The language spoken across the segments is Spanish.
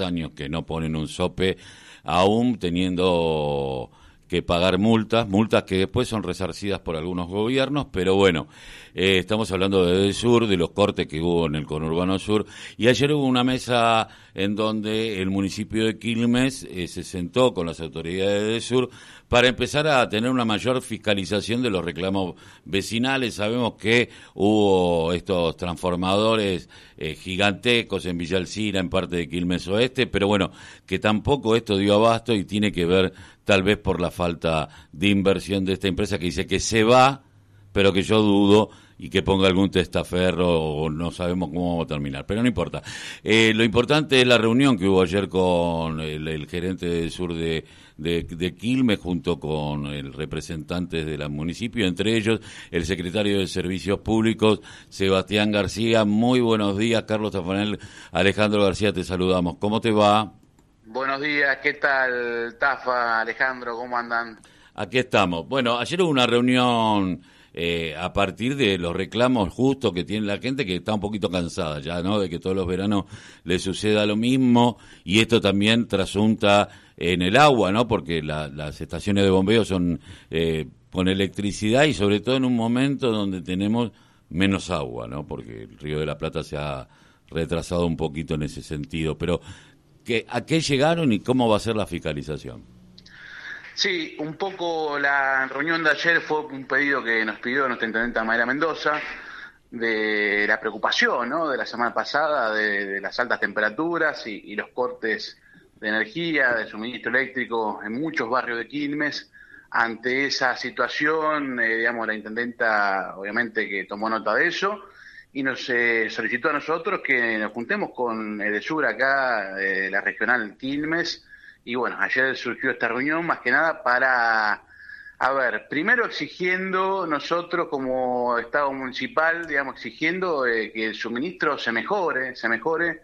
años que no ponen un sope, aún teniendo que pagar multas, multas que después son resarcidas por algunos gobiernos, pero bueno, eh, estamos hablando de Sur, de los cortes que hubo en el conurbano sur, y ayer hubo una mesa en donde el municipio de Quilmes eh, se sentó con las autoridades de Sur para empezar a tener una mayor fiscalización de los reclamos vecinales. Sabemos que hubo estos transformadores eh, gigantescos en Villa Alcina, en parte de Quilmes Oeste, pero bueno, que tampoco esto dio abasto y tiene que ver tal vez por la falta de inversión de esta empresa que dice que se va, pero que yo dudo y que ponga algún testaferro o no sabemos cómo vamos a terminar, pero no importa. Eh, lo importante es la reunión que hubo ayer con el, gerente del sur de, de, Quilmes junto con el representante de la municipio, entre ellos el secretario de Servicios Públicos, Sebastián García. Muy buenos días, Carlos Tafanel. Alejandro García, te saludamos. ¿Cómo te va? Buenos días, ¿qué tal, Tafa, Alejandro? ¿Cómo andan? Aquí estamos. Bueno, ayer hubo una reunión eh, a partir de los reclamos justos que tiene la gente que está un poquito cansada ya, ¿no? De que todos los veranos le suceda lo mismo y esto también trasunta en el agua, ¿no? Porque las estaciones de bombeo son eh, con electricidad y sobre todo en un momento donde tenemos menos agua, ¿no? Porque el Río de la Plata se ha retrasado un poquito en ese sentido. Pero, ¿qué, ¿a qué llegaron y cómo va a ser la fiscalización? Sí, un poco la reunión de ayer fue un pedido que nos pidió nuestra intendente Mayra Mendoza, de la preocupación ¿no? de la semana pasada de, las altas temperaturas y, los cortes de energía, de suministro eléctrico en muchos barrios de Quilmes. Ante esa situación, eh, digamos, la intendenta obviamente que tomó nota de eso y nos eh, solicitó a nosotros que nos juntemos con Edesur acá, de la regional Quilmes, y bueno, ayer surgió esta reunión más que nada para, a ver, primero exigiendo nosotros como Estado municipal, digamos, exigiendo eh, que el suministro se mejore, se mejore.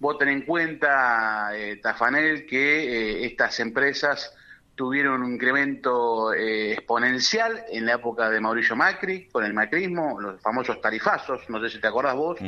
Voten en cuenta, eh, Tafanel, que eh, estas empresas tuvieron un incremento eh, exponencial en la época de Mauricio Macri, con el macrismo, los famosos tarifazos, no sé si te acordás vos,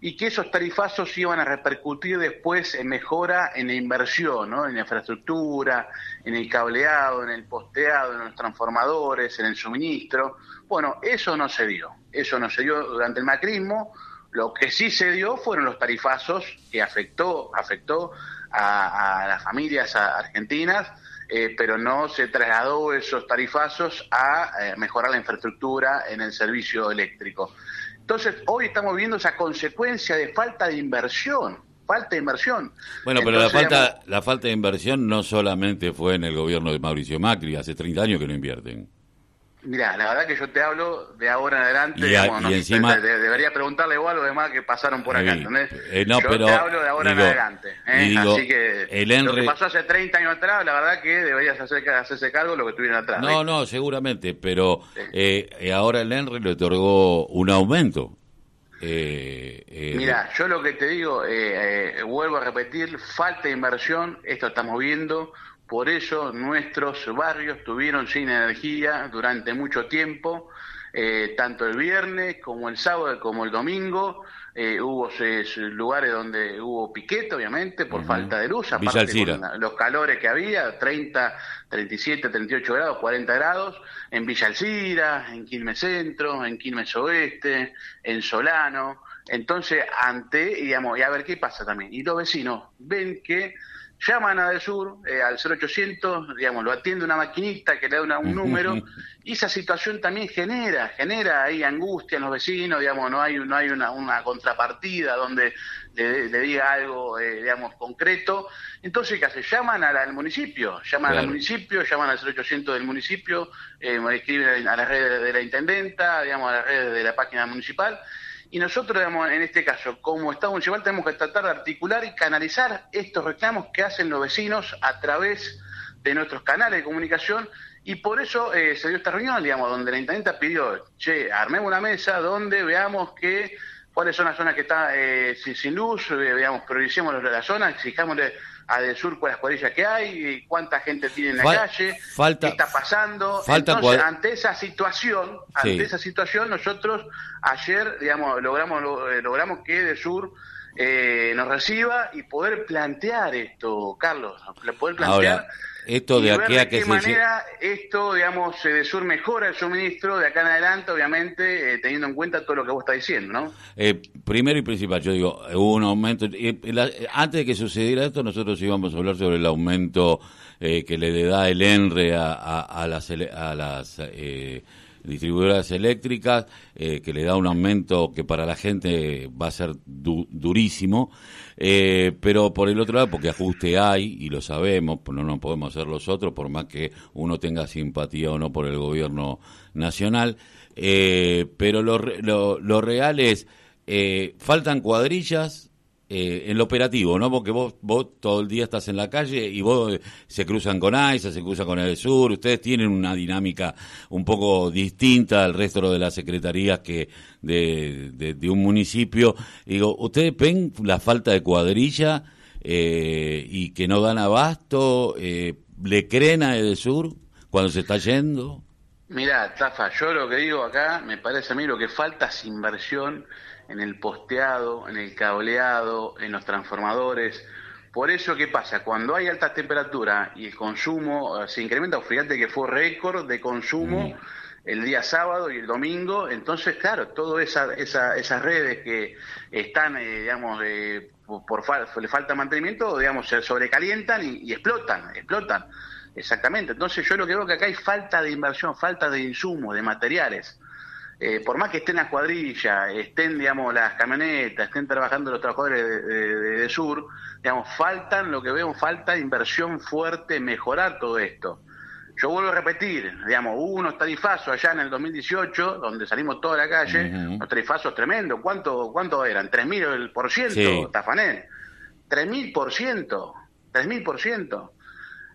y que esos tarifazos iban a repercutir después en mejora en la inversión, ¿no? en la infraestructura, en el cableado, en el posteado, en los transformadores, en el suministro. Bueno, eso no se dio, eso no se dio durante el macrismo, lo que sí se dio fueron los tarifazos que afectó, afectó a las familias argentinas, eh, pero no se trasladó esos tarifazos a eh, mejorar la infraestructura en el servicio eléctrico. Entonces, hoy estamos viendo esa consecuencia de falta de inversión, falta de inversión. Bueno, pero la falta, la falta de inversión no solamente fue en el gobierno de Mauricio Macri, hace 30 años que no invierten. Mira, la verdad que yo te hablo de ahora en adelante. Y, encima, debería preguntarle igual a los demás que pasaron por acá, ¿entendés? Eh, no, yo te hablo de ahora en adelante. ¿eh? Así que lo que pasó hace 30 años atrás, la verdad que deberías hacer, hacerse cargo de lo que estuvieron atrás. No, no, seguramente, pero eh, ahora el ENRE le otorgó un aumento. Mira, yo lo que te digo, vuelvo a repetir, falta de inversión, esto estamos viendo por eso nuestros barrios tuvieron sin energía durante mucho tiempo, eh, tanto el viernes como el sábado como el domingo. Eh, hubo lugares donde hubo piquete, obviamente, por falta de luz, aparte con los calores que había, 30, 37, 38 grados, 40 grados, en Villa Alcira, en Quilmes Centro, en Quilmes Oeste, en Solano. Entonces, ante, digamos, y a ver qué pasa también. Y los vecinos ven que llaman a Desur eh, al 0800, digamos, lo atiende una maquinista que le da un número, y esa situación también genera, genera ahí angustia en los vecinos, digamos, no hay, no hay una, una contrapartida donde le, diga algo, eh, digamos, concreto. Entonces, ¿qué hace? Llaman al, municipio, llaman al municipio, llaman al 0800 del municipio, eh, escriben a las redes de la intendenta, digamos, a las redes de la página municipal, y nosotros, digamos, en este caso, como Estado municipal, tenemos que tratar de articular y canalizar estos reclamos que hacen los vecinos a través de nuestros canales de comunicación. Y por eso eh, se dio esta reunión, digamos, donde la intendenta pidió, che, armemos una mesa donde veamos que cuáles son las zonas que están eh, sin, luz, eh, veamos, prioricemos la zona, exijámosle a del sur con las cuadrillas que hay, cuánta gente tiene en la calle, qué está pasando. Entonces, ante esa situación, ante esa situación, nosotros ayer, digamos, logramos, eh, logramos que de sur eh, nos reciba y poder plantear esto, Carlos, poder plantear... esto de aquí a que de qué manera esto, digamos, de Sur mejora el suministro de acá en adelante, obviamente, eh, teniendo en cuenta todo lo que vos estás diciendo, ¿no? Eh, primero y principal, yo digo, hubo un aumento. antes de que sucediera esto, nosotros íbamos a hablar sobre el aumento que le da el ENRE a, a, las, a las distribuidoras eléctricas, eh, que le da un aumento que para la gente va a ser durísimo, eh, pero por el otro lado, porque ajuste hay, y lo sabemos, no nos podemos hacer los otros, por más que uno tenga simpatía o no por el gobierno nacional, eh, pero lo, lo, lo real es, faltan cuadrillas, eh, en lo operativo, ¿no? Porque vos, vos todo el día estás en la calle y vos eh, se cruzan con AISA, se cruzan con el sur, ustedes tienen una dinámica un poco distinta al resto de las secretarías que de, un municipio. Digo, ¿ustedes ven la falta de cuadrilla eh, y que no dan abasto? ¿Le creen a sur cuando se está yendo? Mira, Tafa, yo lo que digo acá, me parece a mí lo que falta es inversión en el posteado, en el cableado, en los transformadores. Por eso, ¿qué pasa? Cuando hay altas temperaturas y el consumo eh, se incrementa, fíjate que fue récord de consumo el día sábado y el domingo, entonces, claro, todas esa, esas redes que están, eh, digamos, eh, por, le falta mantenimiento, digamos, se sobrecalientan y, y, explotan, explotan. Exactamente. Entonces, yo lo que veo que acá hay falta de inversión, falta de insumos, de materiales. Eh, por más que estén las cuadrillas, estén, digamos, las camionetas, estén trabajando los trabajadores de, Sur, digamos, faltan, lo que veo, falta inversión fuerte, mejorar todo esto. Yo vuelvo a repetir, digamos, hubo unos tarifazos allá en el 2018, donde salimos toda la calle, unos tarifazos tremendos. ¿Cuánto, cuánto eran? ¿3.000 por ciento, sí. Tafanel? ¿3.000 por ciento? ¿3.000 por ciento?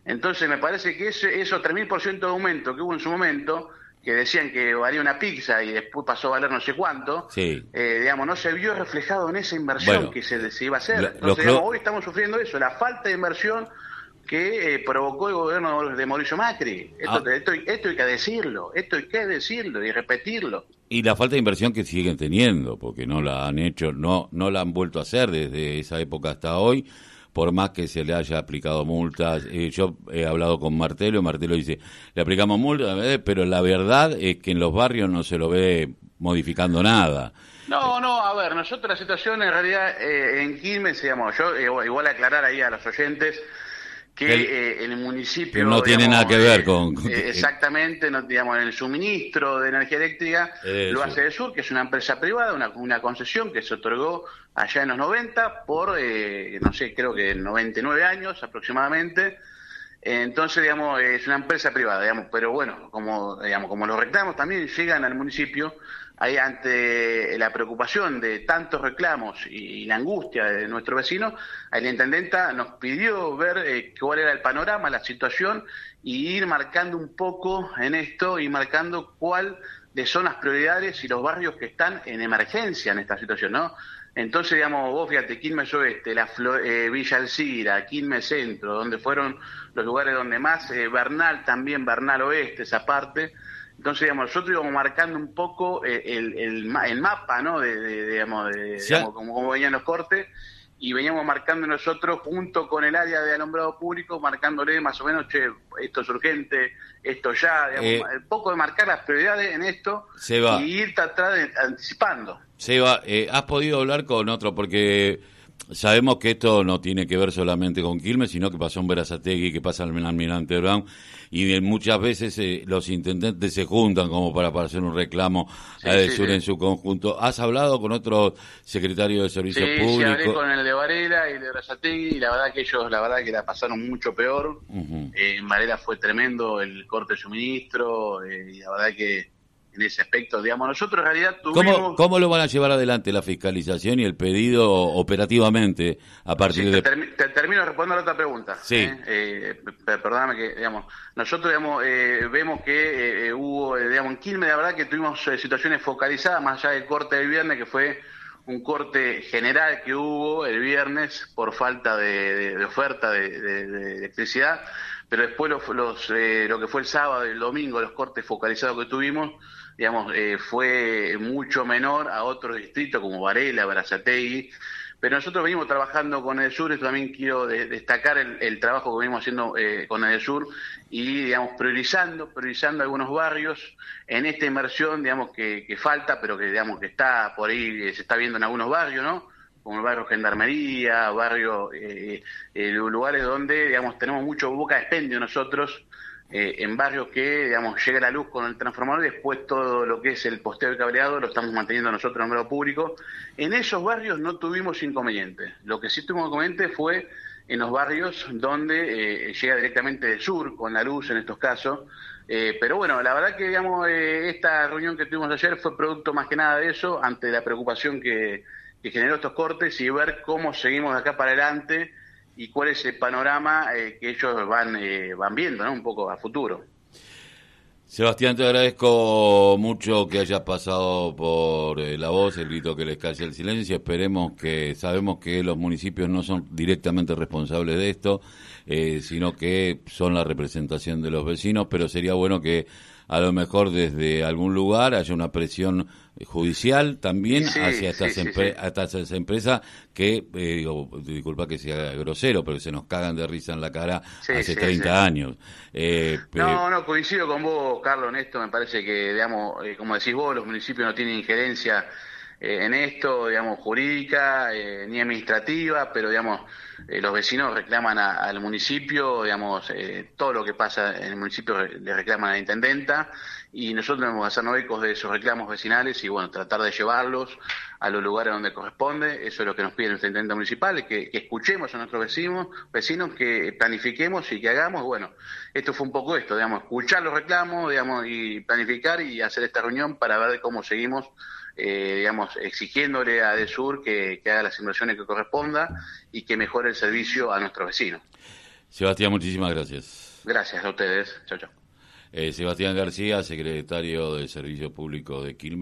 Entonces me parece que ese, esos 3.000 por ciento de aumento que hubo en su momento que decían que valía una pizza y después pasó a valer no sé cuánto, eh, digamos, no se vio reflejado en esa inversión que se, iba a hacer. Entonces, hoy estamos sufriendo eso, la falta de inversión que eh, provocó el gobierno de Mauricio Macri. Esto, ah. esto, esto, hay que decirlo, esto hay que decirlo y repetirlo. Y la falta de inversión que siguen teniendo, porque no la han hecho, no, no la han vuelto a hacer desde esa época hasta hoy por más que se le haya aplicado multas. Eh, yo he hablado con Martelo Martelo dice, le aplicamos multas, eh, pero la verdad es que en los barrios no se lo ve modificando nada. No, no, a ver, nosotros la situación en realidad eh, en Quilmes, digamos, yo igual aclarar ahí a los oyentes, que eh, el municipio... no tiene nada que ver con... Eh, exactamente, no, digamos, el suministro de energía eléctrica lo hace el Sur, que es una empresa privada, una, una concesión que se otorgó allá en los 90 por, eh, no sé, creo que 99 años aproximadamente. Entonces, digamos, es una empresa privada, digamos, pero bueno, como, digamos, como los reclamos también llegan al municipio, ahí ante la preocupación de tantos reclamos y, la angustia de nuestro vecino, la intendenta nos pidió ver eh, cuál era el panorama, la situación y ir marcando un poco en esto y marcando cuál de son las prioridades y los barrios que están en emergencia en esta situación, ¿no? Entonces, digamos, vos fíjate, Quilmes Oeste, la eh, Villa Alcira, Quilmes Centro, donde fueron los lugares donde más, eh, Bernal también, Bernal Oeste, esa parte, entonces, digamos, nosotros íbamos marcando un poco eh, el, el, mapa, ¿no? De, digamos, de, como, venían los cortes, y veníamos marcando nosotros, junto con el área de alumbrado público, marcándole más o menos, che, esto es urgente, esto ya, digamos, un eh, poco de marcar las prioridades en esto y ir atrás anticipando. Seba, eh, ¿has podido hablar con otro? Porque sabemos que esto no tiene que ver solamente con Quilmes, sino que pasó en Verazategui, que pasa en Almirante Brown, y muchas veces eh, los intendentes se juntan como para, para hacer un reclamo a Sur en su conjunto. ¿Has hablado con otro secretario de Servicios Públicos? Sí, hablé con el de Varela y el de Verazategui, y la verdad que ellos, la verdad que la pasaron mucho peor. Eh, en Varela fue tremendo el corte de suministro, eh, y la verdad que en ese aspecto. Digamos, nosotros en realidad tuvimos... ¿Cómo, lo van a llevar adelante la fiscalización y el pedido operativamente a partir de...? Te, termino de responder a otra pregunta. Sí. ¿eh? Eh, perdóname que, digamos, nosotros digamos, eh, vemos que hubo, digamos, en Quilmes, la verdad que tuvimos situaciones focalizadas, más allá del corte del viernes, que fue un corte general que hubo el viernes por falta de, oferta de, electricidad, pero después los, los lo que fue el sábado y el domingo, los cortes focalizados que tuvimos, digamos, eh, fue mucho menor a otros distritos como Varela, Barazategui, pero nosotros venimos trabajando con el sur, y también quiero destacar el, trabajo que venimos haciendo eh, con el sur y, digamos, priorizando, priorizando algunos barrios en esta inversión, digamos, que, falta, pero que, digamos, que está por ahí, se está viendo en algunos barrios, ¿no? Como el barrio Gendarmería, barrio, eh, eh, lugares donde, digamos, tenemos mucho boca de expendio nosotros, eh, en barrios que, digamos, llega la luz con el transformador y después todo lo que es el posteo y cableado lo estamos manteniendo nosotros en número público. En esos barrios no tuvimos inconvenientes. Lo que sí tuvimos inconveniente fue en los barrios donde eh, llega directamente del sur, con la luz en estos casos. Eh, pero bueno, la verdad que, digamos, esta reunión que tuvimos ayer fue producto más que nada de eso, ante la preocupación que, que generó estos cortes y ver cómo seguimos de acá para adelante y cuál es el panorama eh, que ellos van, eh, van viendo, ¿no? Un poco a futuro. Sebastián, te agradezco mucho que hayas pasado por eh, la voz, el grito que les calle el silencio. Esperemos que, sabemos que los municipios no son directamente responsables de esto, sino que son la representación de los vecinos, pero sería bueno que a lo mejor desde algún lugar haya una presión judicial también hacia estas, empresas que, eh, digo, disculpa que sea grosero, pero se nos cagan de risa en la cara hace 30 años. Eh, no, no, coincido con vos, Carlos, en esto. Me parece que, digamos, eh, como decís vos, los municipios no tienen injerencia eh, en esto, digamos, jurídica eh, ni administrativa, pero, digamos, eh, los vecinos reclaman al municipio, digamos, todo lo que pasa en el municipio le reclaman a la intendenta y nosotros tenemos que hacernos ecos de esos reclamos vecinales y, bueno, tratar de llevarlos a los lugares donde corresponde. Eso es lo que nos pide nuestra intendenta municipal, que, que escuchemos a nuestros vecinos, vecinos, que planifiquemos y que hagamos, bueno, esto fue un poco esto, digamos, escuchar los reclamos, digamos, y planificar y hacer esta reunión para ver cómo seguimos eh, digamos, exigiéndole a Desur que, que haga las inversiones que corresponda y que mejore el servicio a nuestros vecinos. Sebastián, muchísimas gracias. Gracias a ustedes. Chao, chao. Eh, Sebastián García, secretario del Servicio Público de Quilmes.